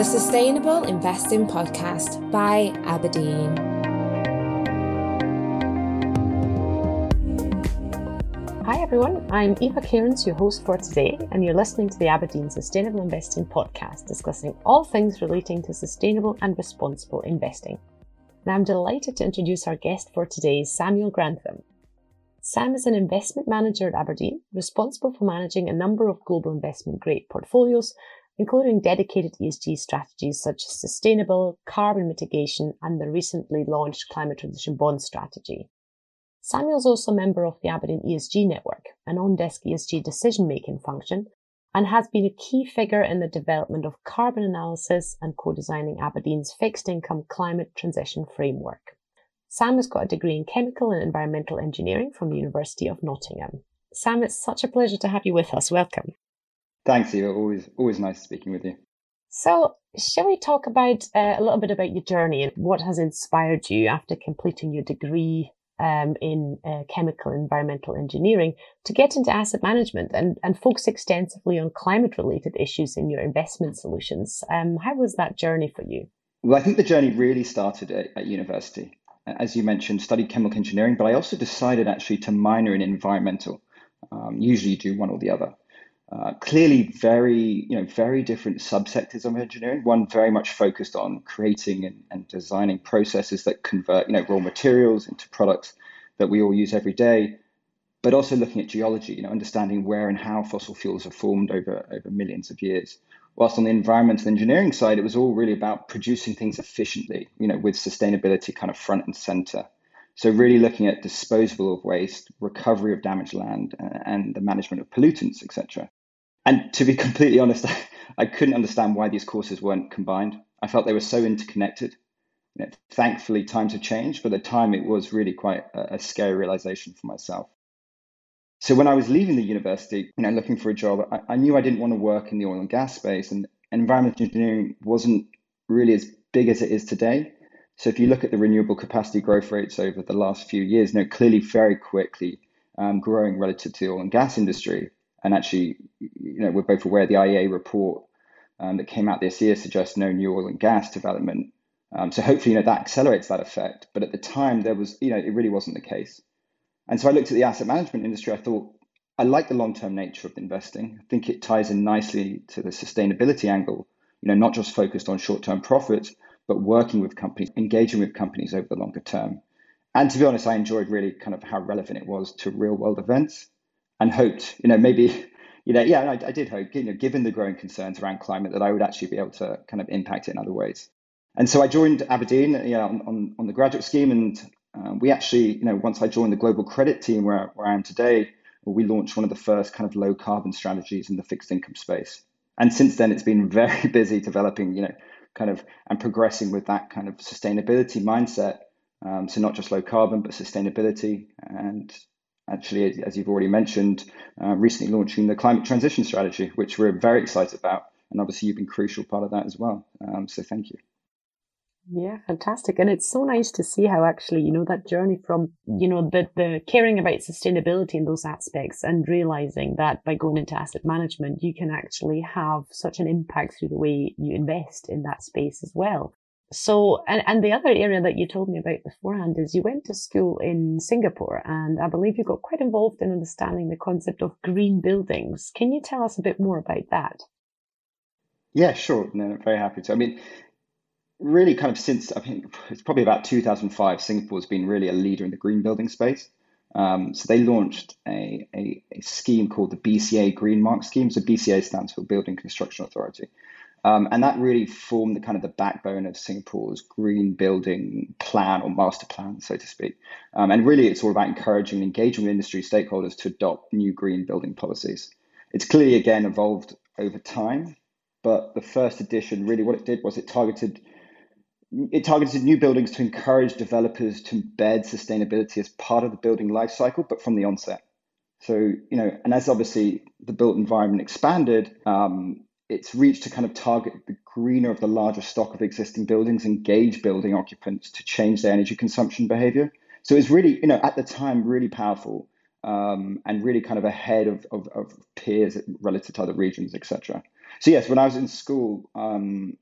the Sustainable Investing Podcast by abrdn. Hi everyone, I'm Eva Cairns, your host for today, and you're listening to the abrdn Sustainable Investing Podcast, discussing all things relating to sustainable and responsible investing. And I'm delighted to introduce our guest for today, Samuel Grantham. Sam is an investment manager at abrdn, responsible for managing a number of global investment grade portfolios including dedicated ESG strategies such as sustainable, carbon mitigation, and the recently launched climate transition bond strategy. Samuel is also a member of the abrdn ESG Network, an on-desk ESG decision-making function, and has been a key figure in the development of carbon analysis and co-designing abrdn's fixed income climate transition framework. Sam has got a degree in chemical and environmental engineering from the University of Nottingham. Sam, it's such a pleasure to have you with us. Welcome. Thanks, Eva. Always, always nice speaking with you. So, shall we talk about uh, a little bit about your journey and what has inspired you after completing your degree um, in uh, chemical environmental engineering to get into asset management and, and focus extensively on climate related issues in your investment solutions? Um, how was that journey for you? Well, I think the journey really started at, at university. As you mentioned, studied chemical engineering, but I also decided actually to minor in environmental. Um, usually, you do one or the other. Uh, clearly very you know very different subsectors of engineering. One very much focused on creating and, and, designing processes that convert you know raw materials into products that we all use every day but also looking at geology you know understanding where and how fossil fuels are formed over over millions of years. Whilst on the environmental engineering side it was all really about producing things efficiently you know with sustainability kind of front and center. So really looking at disposal of waste recovery of damaged land uh, and the management of pollutants etc and to be completely honest, I couldn't understand why these courses weren't combined. I felt they were so interconnected. You know, thankfully, times have changed, but at the time it was really quite a, a scary realization for myself. So when I was leaving the university, you know, looking for a job, I, I knew I didn't want to work in the oil and gas space, and environmental engineering wasn't really as big as it is today. So if you look at the renewable capacity growth rates over the last few years, you know, clearly very quickly um, growing relative to the oil and gas industry. And actually, you know, we're both aware the IEA report um, that came out this year suggests no new oil and gas development. Um, so hopefully, you know, that accelerates that effect. But at the time, there was, you know, it really wasn't the case. And so I looked at the asset management industry. I thought I like the long-term nature of investing. I think it ties in nicely to the sustainability angle. You know, not just focused on short-term profits, but working with companies, engaging with companies over the longer term. And to be honest, I enjoyed really kind of how relevant it was to real-world events and hoped, you know, maybe, you know, yeah, I, I did hope, you know, given the growing concerns around climate, that I would actually be able to kind of impact it in other ways. And so I joined abrdn, you know, on, on, on the graduate scheme, and uh, we actually, you know, once I joined the global credit team where, where I am today, we launched one of the first kind of low carbon strategies in the fixed income space. And since then, it's been very busy developing, you know, kind of and progressing with that kind of sustainability mindset. Um, so not just low carbon, but sustainability. And actually, as you've already mentioned, uh, recently launching the climate transition strategy, which we're very excited about. And obviously, you've been crucial part of that as well. Um, so thank you. Yeah, fantastic. And it's so nice to see how actually, you know, that journey from, you know, the, the caring about sustainability in those aspects and realizing that by going into asset management, you can actually have such an impact through the way you invest in that space as well. So, and, and the other area that you told me about beforehand is you went to school in Singapore, and I believe you got quite involved in understanding the concept of green buildings. Can you tell us a bit more about that? Yeah, sure. No, I'm very happy to. I mean, really, kind of since I think it's probably about 2005, Singapore has been really a leader in the green building space. Um, so they launched a, a, a, scheme called the BCA Green Mark Scheme. So BCA stands for Building Construction Authority. Um, and that really formed the kind of the backbone of Singapore's green building plan or master plan, so to speak. Um, and really, it's all about encouraging and engaging with industry stakeholders to adopt new green building policies. It's clearly, again, evolved over time, but the first edition really what it did was it targeted it targeted new buildings to encourage developers to embed sustainability as part of the building life cycle, but from the onset. So, you know, and as obviously the built environment expanded, um, its reached to kind of target the greener of the larger stock of existing buildings, engage building occupants to change their energy consumption behavior. So it's really, you know, at the time, really powerful um, and really kind of ahead of, of, of, peers relative to other regions, etc. So yes, when I was in school, um,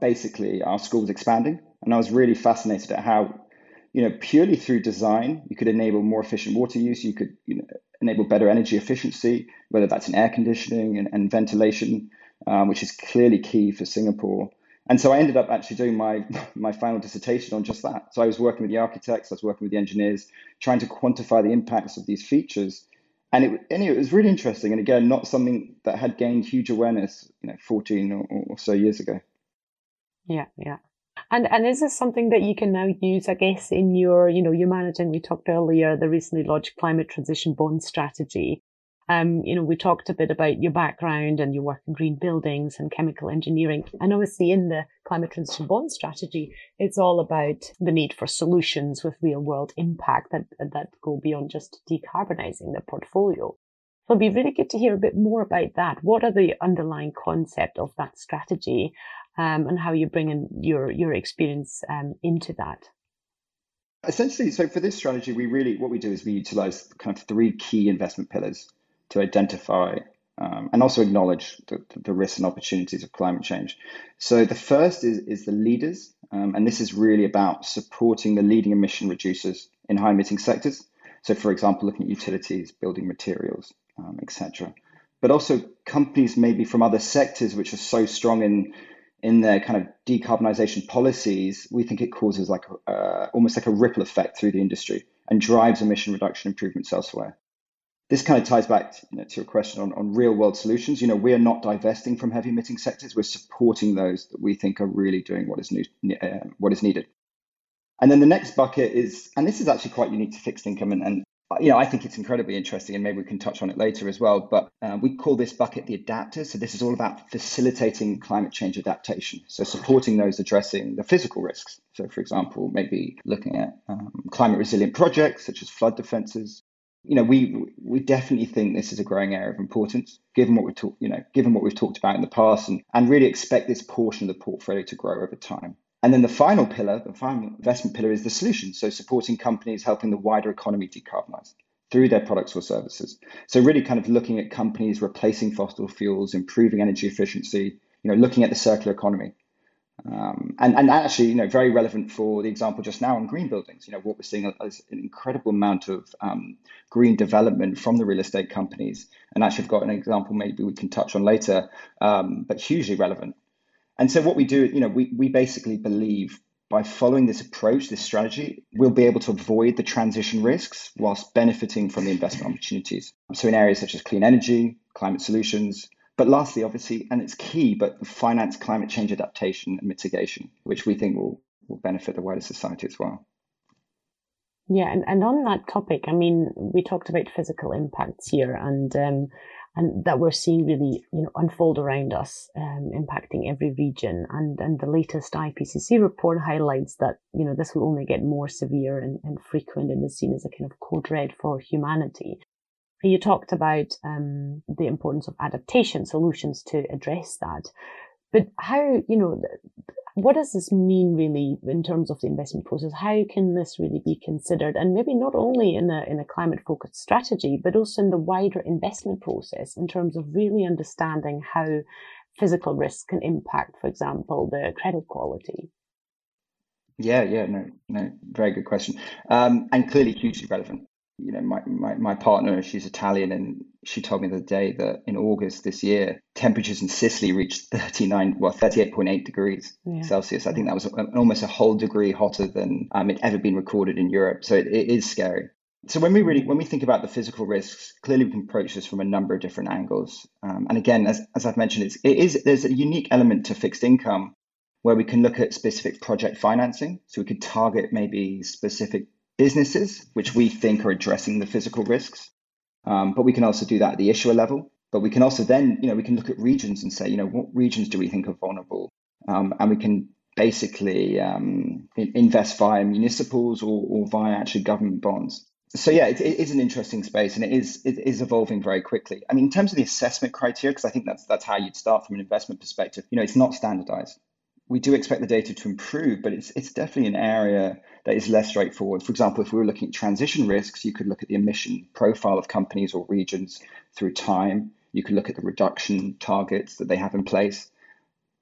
basically our school was expanding, and I was really fascinated at how, you know, purely through design, you could enable more efficient water use. You could, you know, enable better energy efficiency, whether that's in air conditioning and, and ventilation, um, which is clearly key for Singapore. And so I ended up actually doing my my final dissertation on just that. So I was working with the architects, I was working with the engineers, trying to quantify the impacts of these features. And it, anyway, it was really interesting. And again, not something that had gained huge awareness, you know, 14 or, or so years ago. Yeah, yeah. And and is this something that you can now use, I guess, in your, you know, you're managing, we talked earlier, the recently launched climate transition bond strategy. Um, you know, we talked a bit about your background and your work in green buildings and chemical engineering. And obviously in the climate transition bond strategy, it's all about the need for solutions with real world impact that, that go beyond just decarbonizing the portfolio. So it'd be really good to hear a bit more about that. What are the underlying concept of that strategy um, and how you're bringing your your experience um, into that. Essentially, so for this strategy, we really what we do is we utilize kind of three key investment pillars to identify um, and also acknowledge the, the, risks and opportunities of climate change. So the first is, is the leaders, um, and this is really about supporting the leading emission reducers in high emitting sectors. So, for example, looking at utilities, building materials, um, etc. But also companies maybe from other sectors which are so strong in in their kind of decarbonization policies, we think it causes like uh, almost like a ripple effect through the industry and drives emission reduction improvements elsewhere. This kind of ties back to, you know, to your question on, on real world solutions. You know, we are not divesting from heavy emitting sectors. We're supporting those that we think are really doing what is new, uh, what is needed. And then the next bucket is, and this is actually quite unique to fixed income and, and you know, I think it's incredibly interesting, and maybe we can touch on it later as well. But uh, we call this bucket the adapter. So this is all about facilitating climate change adaptation. So supporting those addressing the physical risks. So, for example, maybe looking at um, climate resilient projects such as flood defences. You know, we we definitely think this is a growing area of importance, given what we talk, you know, given what we've talked about in the past, and and really expect this portion of the portfolio to grow over time. And then the final pillar, the final investment pillar is the solution. So supporting companies helping the wider economy decarbonize through their products or services. So really kind of looking at companies replacing fossil fuels, improving energy efficiency, you know, looking at the circular economy. Um, and, and actually, you know, very relevant for the example just now on green buildings. You know, what we're seeing is an incredible amount of um, green development from the real estate companies. And actually, I've got an example maybe we can touch on later, um, but hugely relevant. And so what we do, you know, we, we basically believe by following this approach, this strategy, we'll be able to avoid the transition risks whilst benefiting from the investment opportunities. So in areas such as clean energy, climate solutions, but lastly, obviously, and it's key, but finance climate change adaptation and mitigation, which we think will, will benefit the wider society as well. Yeah, and, and on that topic, I mean, we talked about physical impacts here, and um, and that we're seeing really, you know, unfold around us, um, impacting every region. And and the latest IPCC report highlights that you know this will only get more severe and, and frequent, and is seen as a kind of code red for humanity. You talked about um, the importance of adaptation solutions to address that. But how, you know, what does this mean really in terms of the investment process? How can this really be considered? And maybe not only in a, in a climate focused strategy, but also in the wider investment process in terms of really understanding how physical risk can impact, for example, the credit quality. Yeah, yeah, no, no, very good question. Um, and clearly hugely relevant you know, my, my, my partner, she's Italian, and she told me the day that in August this year, temperatures in Sicily reached 39, well, 38.8 degrees yeah. Celsius. I think that was almost a whole degree hotter than um, it ever been recorded in Europe. So it, it is scary. So when we really when we think about the physical risks, clearly we can approach this from a number of different angles. Um, and again, as, as I've mentioned, it's, it is there's a unique element to fixed income where we can look at specific project financing. So we could target maybe specific businesses, which we think are addressing the physical risks. Um, but we can also do that at the issuer level. But we can also then, you know, we can look at regions and say, you know, what regions do we think are vulnerable? Um, and we can basically um, invest via municipals or, or, via actually government bonds. So yeah, it, it is an interesting space, and it is it is evolving very quickly. I mean, in terms of the assessment criteria, because I think that's that's how you'd start from an investment perspective. You know, it's not standardized we do expect the data to improve, but it's it's definitely an area that is less straightforward. For example, if we were looking at transition risks, you could look at the emission profile of companies or regions through time. You could look at the reduction targets that they have in place.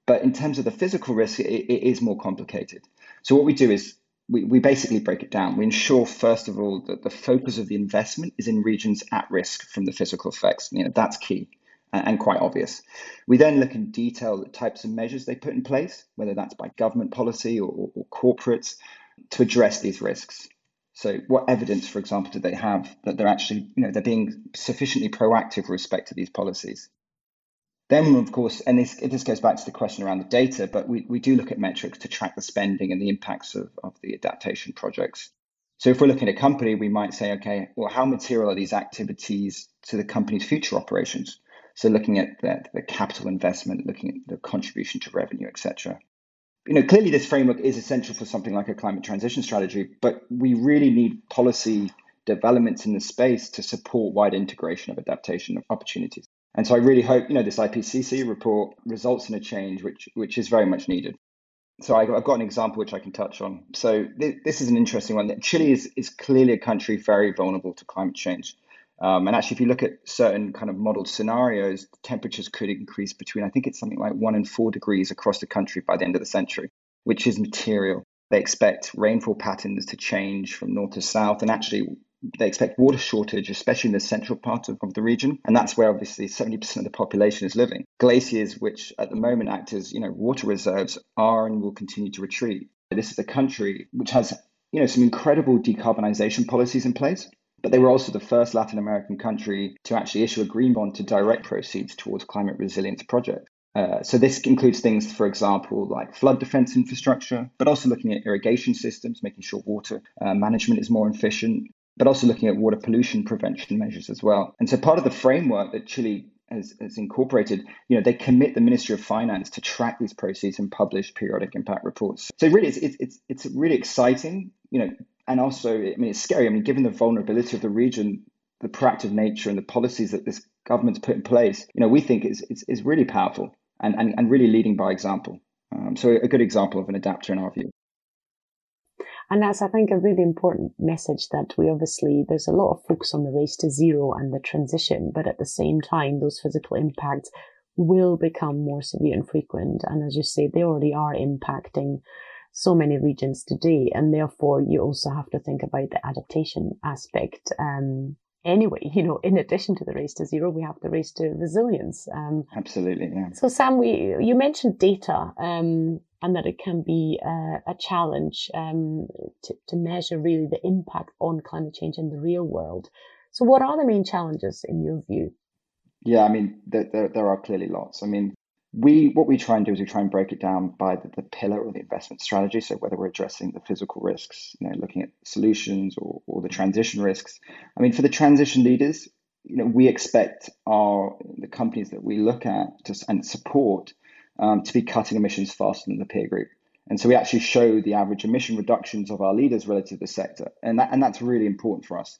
But in terms of the physical risk, it, it is more complicated. So what we do is we, we basically break it down. We ensure, first of all, that the focus of the investment is in regions at risk from the physical effects. You know, that's key and, quite obvious. We then look in detail the types of measures they put in place, whether that's by government policy or, or, or corporates, to address these risks. So, what evidence, for example, do they have that they're actually, you know, they're being sufficiently proactive with respect to these policies? Then, of course, and this, this goes back to the question around the data, but we, we do look at metrics to track the spending and the impacts of, of the adaptation projects. So if we're looking at a company, we might say, okay, well, how material are these activities to the company's future operations? So looking at the, the capital investment, looking at the contribution to revenue, etc. You know, clearly this framework is essential for something like a climate transition strategy, but we really need policy developments in the space to support wide integration of adaptation opportunities. And so I really hope, you know, this IPCC report results in a change which which is very much needed. So I, have got an example which I can touch on. So th- this is an interesting one. Chile is, is clearly a country very vulnerable to climate change. Um, and actually, if you look at certain kind of modeled scenarios, temperatures could increase between, I think it's something like one and four degrees across the country by the end of the century, which is material. They expect rainfall patterns to change from north to south. And actually, they expect water shortage, especially in the central part of, of, the region. And that's where obviously 70% of the population is living. Glaciers, which at the moment act as, you know, water reserves, are and will continue to retreat. This is a country which has, you know, some incredible decarbonization policies in place. But they were also the first Latin American country to actually issue a green bond to direct proceeds towards climate resilience projects. Uh, so this includes things, for example, like flood defense infrastructure, but also looking at irrigation systems, making sure water uh, management is more efficient, but also looking at water pollution prevention measures as well. And so part of the framework that Chile has, has, incorporated, you know, they commit the Ministry of Finance to track these proceeds and publish periodic impact reports. So really, it's it's it's, it's really exciting, you know, and also, I mean, it's scary. I mean, given the vulnerability of the region, the proactive nature and the policies that this government's put in place, you know, we think is, is really powerful and, and and really leading by example. Um, so a good example of an adapter in our view. And that's, I think, a really important message that we obviously, there's a lot of focus on the race to zero and the transition, but at the same time, those physical impacts will become more severe and frequent. And as you say, they already are impacting so many regions today. And therefore, you also have to think about the adaptation aspect. Um, anyway, you know, in addition to the race to zero, we have the race to resilience. Um, Absolutely, yeah. So, Sam, we you mentioned data. Um, and that it can be uh, a challenge um, to, to measure really the impact on climate change in the real world. So, what are the main challenges in your view? Yeah, I mean, there, there, there, are clearly lots. I mean, we what we try and do is we try and break it down by the, the pillar or the investment strategy. So whether we're addressing the physical risks, you know, looking at solutions or, or the transition risks. I mean, for the transition leaders, you know, we expect our the companies that we look at to, and support um, to be cutting emissions faster than the peer group. And so we actually show the average emission reductions of our leaders relative to the sector. And, that, and that's really important for us.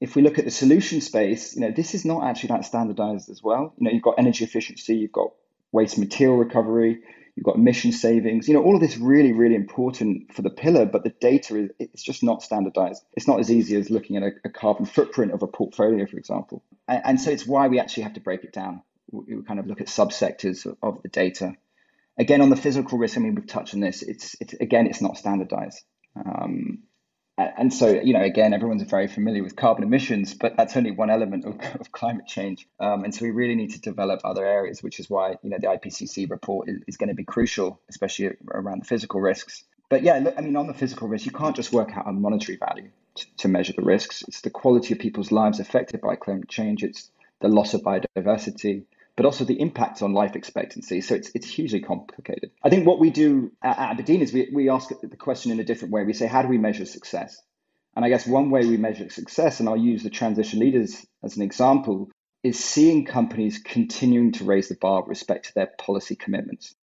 If we look at the solution space, you know, this is not actually that standardized as well. You know, you've got energy efficiency, you've got waste material recovery, you've got emission savings. You know, all of this really, really important for the pillar, but the data is it's just not standardized. It's not as easy as looking at a, a carbon footprint of a portfolio, for example. And, and so it's why we actually have to break it down we kind of look at subsectors of the data. Again, on the physical risk, I mean, we've touched on this. It's, it's again, it's not standardized. Um, and so, you know, again, everyone's very familiar with carbon emissions, but that's only one element of, of climate change. Um, and so we really need to develop other areas, which is why, you know, the IPCC report is, is going to be crucial, especially around the physical risks. But yeah, look, I mean, on the physical risk, you can't just work out a monetary value to, to measure the risks. It's the quality of people's lives affected by climate change. It's the loss of biodiversity, but also the impact on life expectancy. So it's, it's hugely complicated. I think what we do at abrdn is we, we ask the question in a different way. We say, how do we measure success? And I guess one way we measure success, and I'll use the transition leaders as an example, is seeing companies continuing to raise the bar with respect to their policy commitments.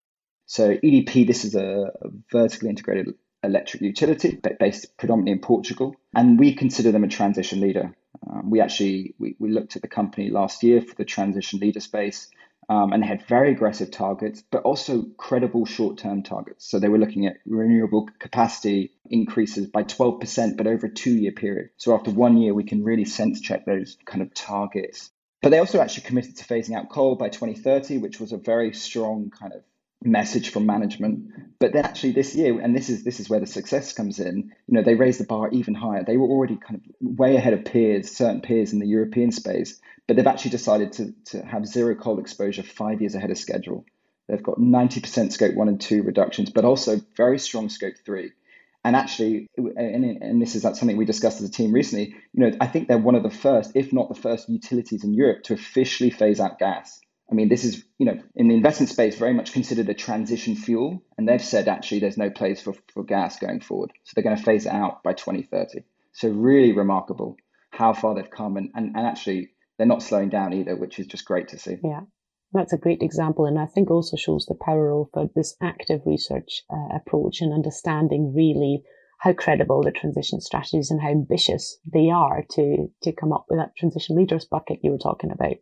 So EDP, this is a, a vertically integrated electric utility based predominantly in Portugal, and we consider them a transition leader. Um, we actually we, we looked at the company last year for the transition leader space um, and had very aggressive targets, but also credible short-term targets. So they were looking at renewable capacity increases by 12%, but over a two-year period. So after one year, we can really sense check those kind of targets. But they also actually committed to phasing out coal by 2030, which was a very strong kind of message from management. But then actually this year, and this is this is where the success comes in, you know, they raised the bar even higher. They were already kind of way ahead of peers, certain peers in the European space, but they've actually decided to, to have zero coal exposure five years ahead of schedule. They've got 90% scope one and two reductions, but also very strong scope three. And actually, and, and this is something we discussed as a team recently, you know, I think they're one of the first, if not the first utilities in Europe to officially phase out gas. I mean, this is, you know, in the investment space, very much considered a transition fuel. And they've said actually there's no place for, for gas going forward. So they're going to phase it out by 2030. So really remarkable how far they've come. And, and, and actually, they're not slowing down either, which is just great to see. Yeah. That's a great example, and I think also shows the power of uh, this active research uh, approach and understanding really how credible the transition strategies and how ambitious they are to to come up with that transition leaders bucket you were talking about.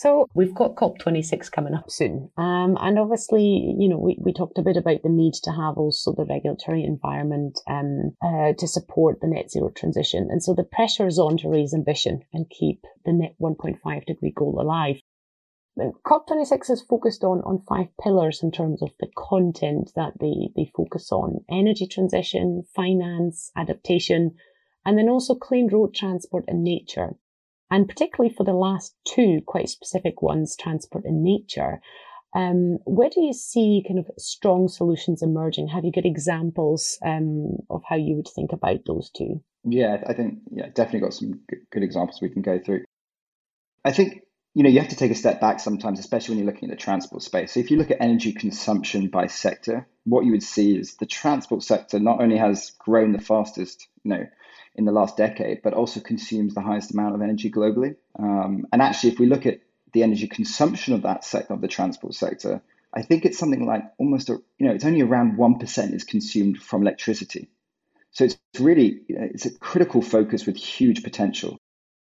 So we've got COP26 coming up soon. Um, and obviously, you know, we, we talked a bit about the need to have also the regulatory environment um, uh, to support the net zero transition. And so the pressure is on to raise ambition and keep the net 1.5 degree goal alive. COP26 is focused on, on five pillars in terms of the content that they, they focus on energy transition, finance, adaptation, and then also clean road transport and nature. And particularly for the last two quite specific ones, transport and nature, um, where do you see kind of strong solutions emerging? Have you got examples um, of how you would think about those two? Yeah, I think yeah, definitely got some good, examples we can go through. I think you know, you have to take a step back sometimes, especially when you're looking at the transport space. So if you look at energy consumption by sector, what you would see is the transport sector not only has grown the fastest, you know, in the last decade, but also consumes the highest amount of energy globally. Um, and actually, if we look at the energy consumption of that sector of the transport sector, I think it's something like almost, a, you know, it's only around one percent is consumed from electricity. So it's really, it's a critical focus with huge potential.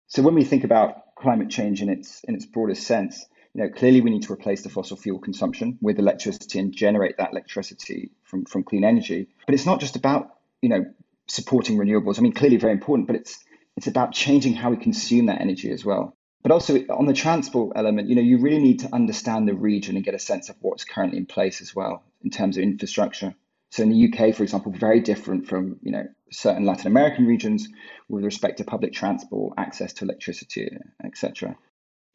So when we think about climate change in its in its broadest sense, you know, clearly we need to replace the fossil fuel consumption with electricity and generate that electricity from, from clean energy. But it's not just about, you know, supporting renewables. I mean, clearly very important, but it's it's about changing how we consume that energy as well. But also on the transport element, you know, you really need to understand the region and get a sense of what's currently in place as well in terms of infrastructure. So in the UK, for example, very different from you know certain Latin American regions with respect to public transport, access to electricity, etc.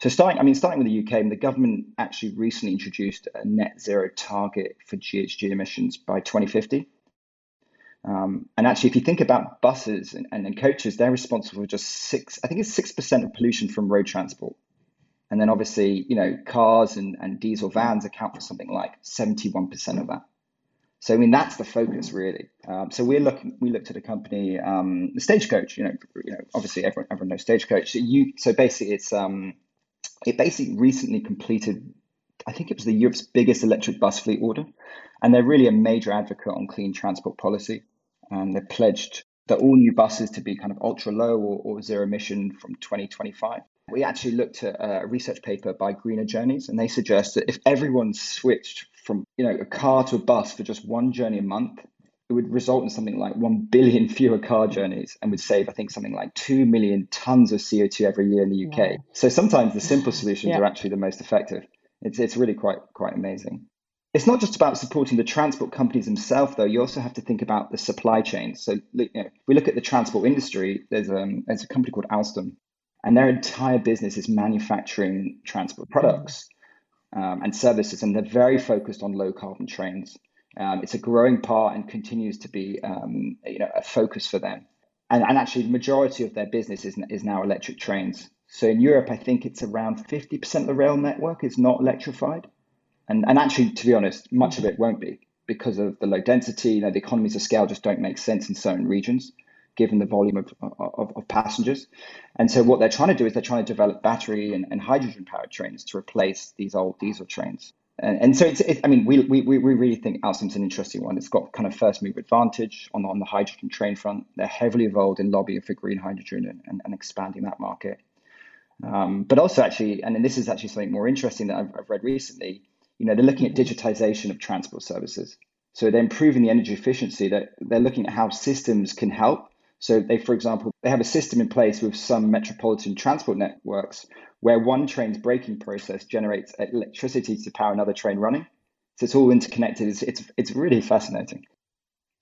So starting, I mean, starting with the UK, the government actually recently introduced a net zero target for GHG emissions by 2050. Um, and actually, if you think about buses and, and, coaches, they're responsible for just six, I think it's six percent of pollution from road transport. And then obviously, you know, cars and, and diesel vans account for something like 71% of that. So I mean that's the focus really. Um, so we're looking. We looked at a company, um, Stagecoach. You know, you know, obviously everyone everyone knows Stagecoach. So you so basically it's um, it basically recently completed. I think it was the Europe's biggest electric bus fleet order, and they're really a major advocate on clean transport policy. Um, and they're pledged that all new buses to be kind of ultra low or, or zero emission from 2025. We actually looked at a research paper by Greener Journeys, and they suggest that if everyone switched from you know a car to a bus for just one journey a month, it would result in something like 1 billion fewer car journeys and would save, I think, something like 2 million tons of CO2 every year in the UK. Wow. So sometimes the simple solutions yeah. are actually the most effective. It's, it's really quite, quite amazing. It's not just about supporting the transport companies themselves, though. You also have to think about the supply chain. So, you know, if we look at the transport industry, there's, um, there's a company called Alstom, and their entire business is manufacturing transport products um, and services, and they're very focused on low carbon trains. Um, it's a growing part and continues to be um, you know a focus for them. And, and actually, the majority of their business is, is now electric trains. So in Europe, I think it's around 50% of the rail network is not electrified. And, and actually, to be honest, much of it won't be because of the low density. You know, the economies of scale just don't make sense in certain regions given the volume of, of, of, passengers. And so what they're trying to do is they're trying to develop battery and, and hydrogen powered trains to replace these old diesel trains. And, and so it's, it, I mean, we, we, we really think Alstom's an interesting one. It's got kind of first move advantage on, on the hydrogen train front. They're heavily involved in lobbying for green hydrogen and, and, and expanding that market. Um, but also actually, and this is actually something more interesting that I've, I've read recently, you know, they're looking at digitization of transport services. So they're improving the energy efficiency. That they're, looking at how systems can help so they, for example, they have a system in place with some metropolitan transport networks where one train's braking process generates electricity to power another train running. So it's all interconnected. It's, it's, it's really fascinating.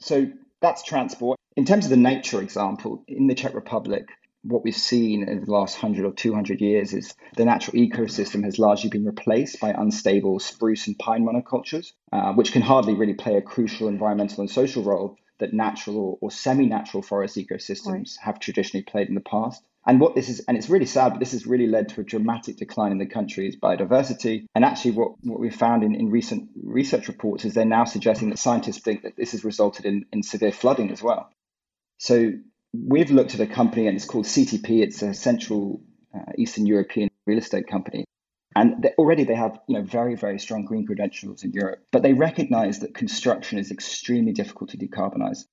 So that's transport. In terms of the nature example, in the Czech Republic, what we've seen in the last 100 or 200 years is the natural ecosystem has largely been replaced by unstable spruce and pine monocultures, uh, which can hardly really play a crucial environmental and social role that natural or, or semi natural forest ecosystems right. have traditionally played in the past. And what this is, and it's really sad, but this has really led to a dramatic decline in the country's biodiversity. And actually, what, what we've found in, in recent research reports is they're now suggesting that scientists think that this has resulted in, in severe flooding as well. So we've looked at a company, and it's called CTP. It's a Central uh, Eastern European real estate company. And already they have you know very very strong green credentials in Europe, but they recognise that construction is extremely difficult to decarbonise.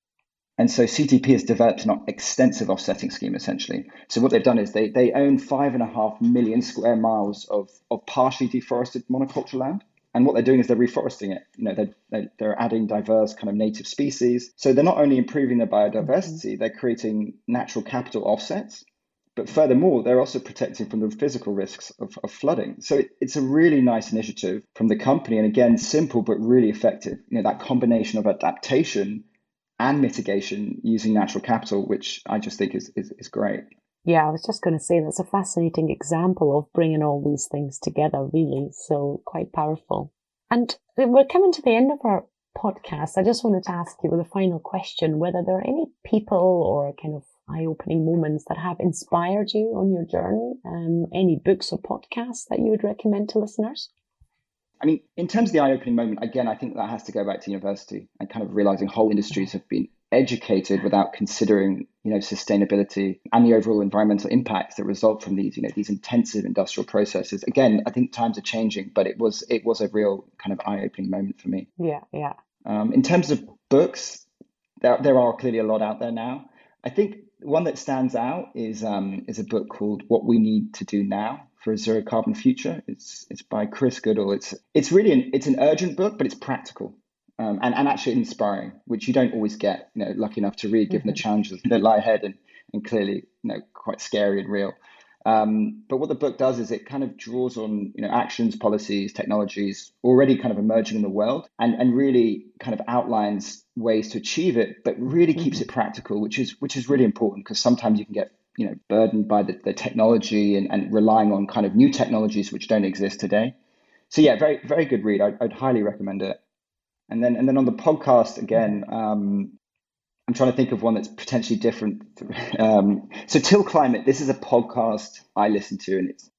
And so CTP has developed an extensive offsetting scheme essentially. So what they've done is they, they own five and a half million square miles of, of partially deforested monoculture land. And what they're doing is they're reforesting it. You know, they're, they're, they're adding diverse kind of native species. So they're not only improving their biodiversity, mm-hmm. they're creating natural capital offsets. But furthermore, they're also protecting from the physical risks of, of flooding. So it, it's a really nice initiative from the company. And again, simple but really effective. You know, that combination of adaptation and mitigation using natural capital, which I just think is, is, is great. Yeah, I was just going to say that's a fascinating example of bringing all these things together, really. So quite powerful. And we're coming to the end of our podcast. I just wanted to ask you with a final question whether there are any people or kind of eye opening moments that have inspired you on your journey, um, any books or podcasts that you would recommend to listeners? I mean, in terms of the eye-opening moment, again, I think that has to go back to university and kind of realizing whole industries have been educated without considering, you know, sustainability and the overall environmental impacts that result from these, you know, these intensive industrial processes. Again, I think times are changing, but it was it was a real kind of eye-opening moment for me. Yeah, yeah. Um, in terms of books, there there are clearly a lot out there now. I think one that stands out is um, is a book called What We Need to Do Now for a Zero Carbon Future. It's it's by Chris Goodall. It's it's really an it's an urgent book, but it's practical. Um, and, and actually inspiring, which you don't always get, you know, lucky enough to read, given mm-hmm. the challenges that lie ahead and, and clearly, you know, quite scary and real. Um, but what the book does is it kind of draws on you know actions, policies, technologies already kind of emerging in the world, and and really kind of outlines ways to achieve it, but really keeps mm-hmm. it practical, which is which is really important because sometimes you can get you know burdened by the, the technology and, and relying on kind of new technologies which don't exist today. So yeah, very very good read. I'd, I'd highly recommend it. And then and then on the podcast again, um, I'm trying to think of one that's potentially different. Um, so TILclimate, this is a podcast I listen to, and it's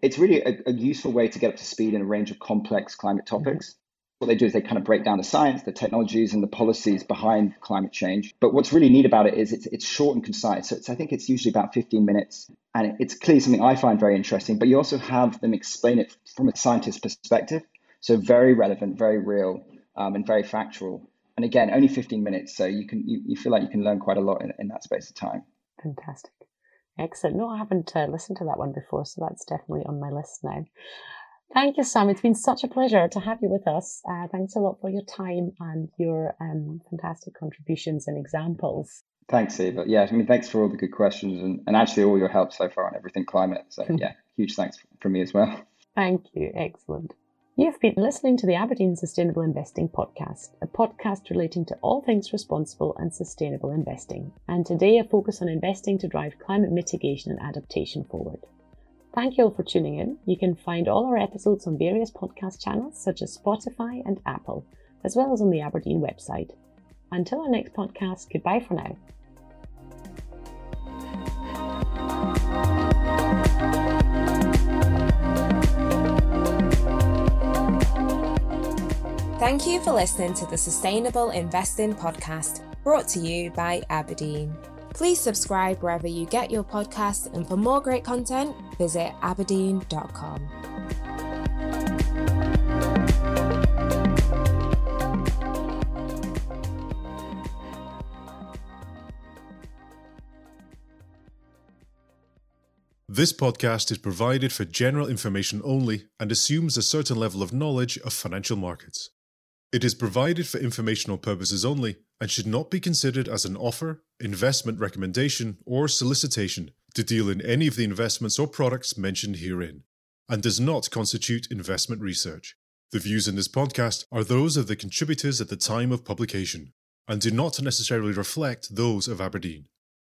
it's really a, a, useful way to get up to speed in a range of complex climate topics. Mm-hmm what they do is they kind of break down the science, the technologies, and the policies behind climate change. But what's really neat about it is it's, it's short and concise. So I think it's usually about 15 minutes. And it's clearly something I find very interesting, but you also have them explain it from a scientist's perspective. So very relevant, very real, um, and very factual. And again, only 15 minutes. So you can you, you feel like you can learn quite a lot in, in that space of time. Fantastic. Excellent. No, I haven't uh, listened to that one before, so that's definitely on my list now. Thank you, Sam. It's been such a pleasure to have you with us. Uh, thanks a lot for your time and your um, fantastic contributions and examples. Thanks, Eva. Yeah, I mean, thanks for all the good questions and, and actually all your help so far on everything climate. So, yeah, huge thanks from me as well. Thank you. Excellent. You've been listening to the abrdn Sustainable Investing Podcast, a podcast relating to all things responsible and sustainable investing. And today, a focus on investing to drive climate mitigation and adaptation forward. Thank you all for tuning in. You can find all our episodes on various podcast channels such as Spotify and Apple, as well as on the abrdn website. Until our next podcast, goodbye for now. Thank you for listening to the Sustainable Investing Podcast, brought to you by abrdn. Please subscribe wherever you get your podcasts, and for more great content, visit abrdn.com. This podcast is provided for general information only and assumes a certain level of knowledge of financial markets. It is provided for informational purposes only and should not be considered as an offer, investment recommendation, or solicitation to deal in any of the investments or products mentioned herein, and does not constitute investment research. The views in this podcast are those of the contributors at the time of publication and do not necessarily reflect those of abrdn.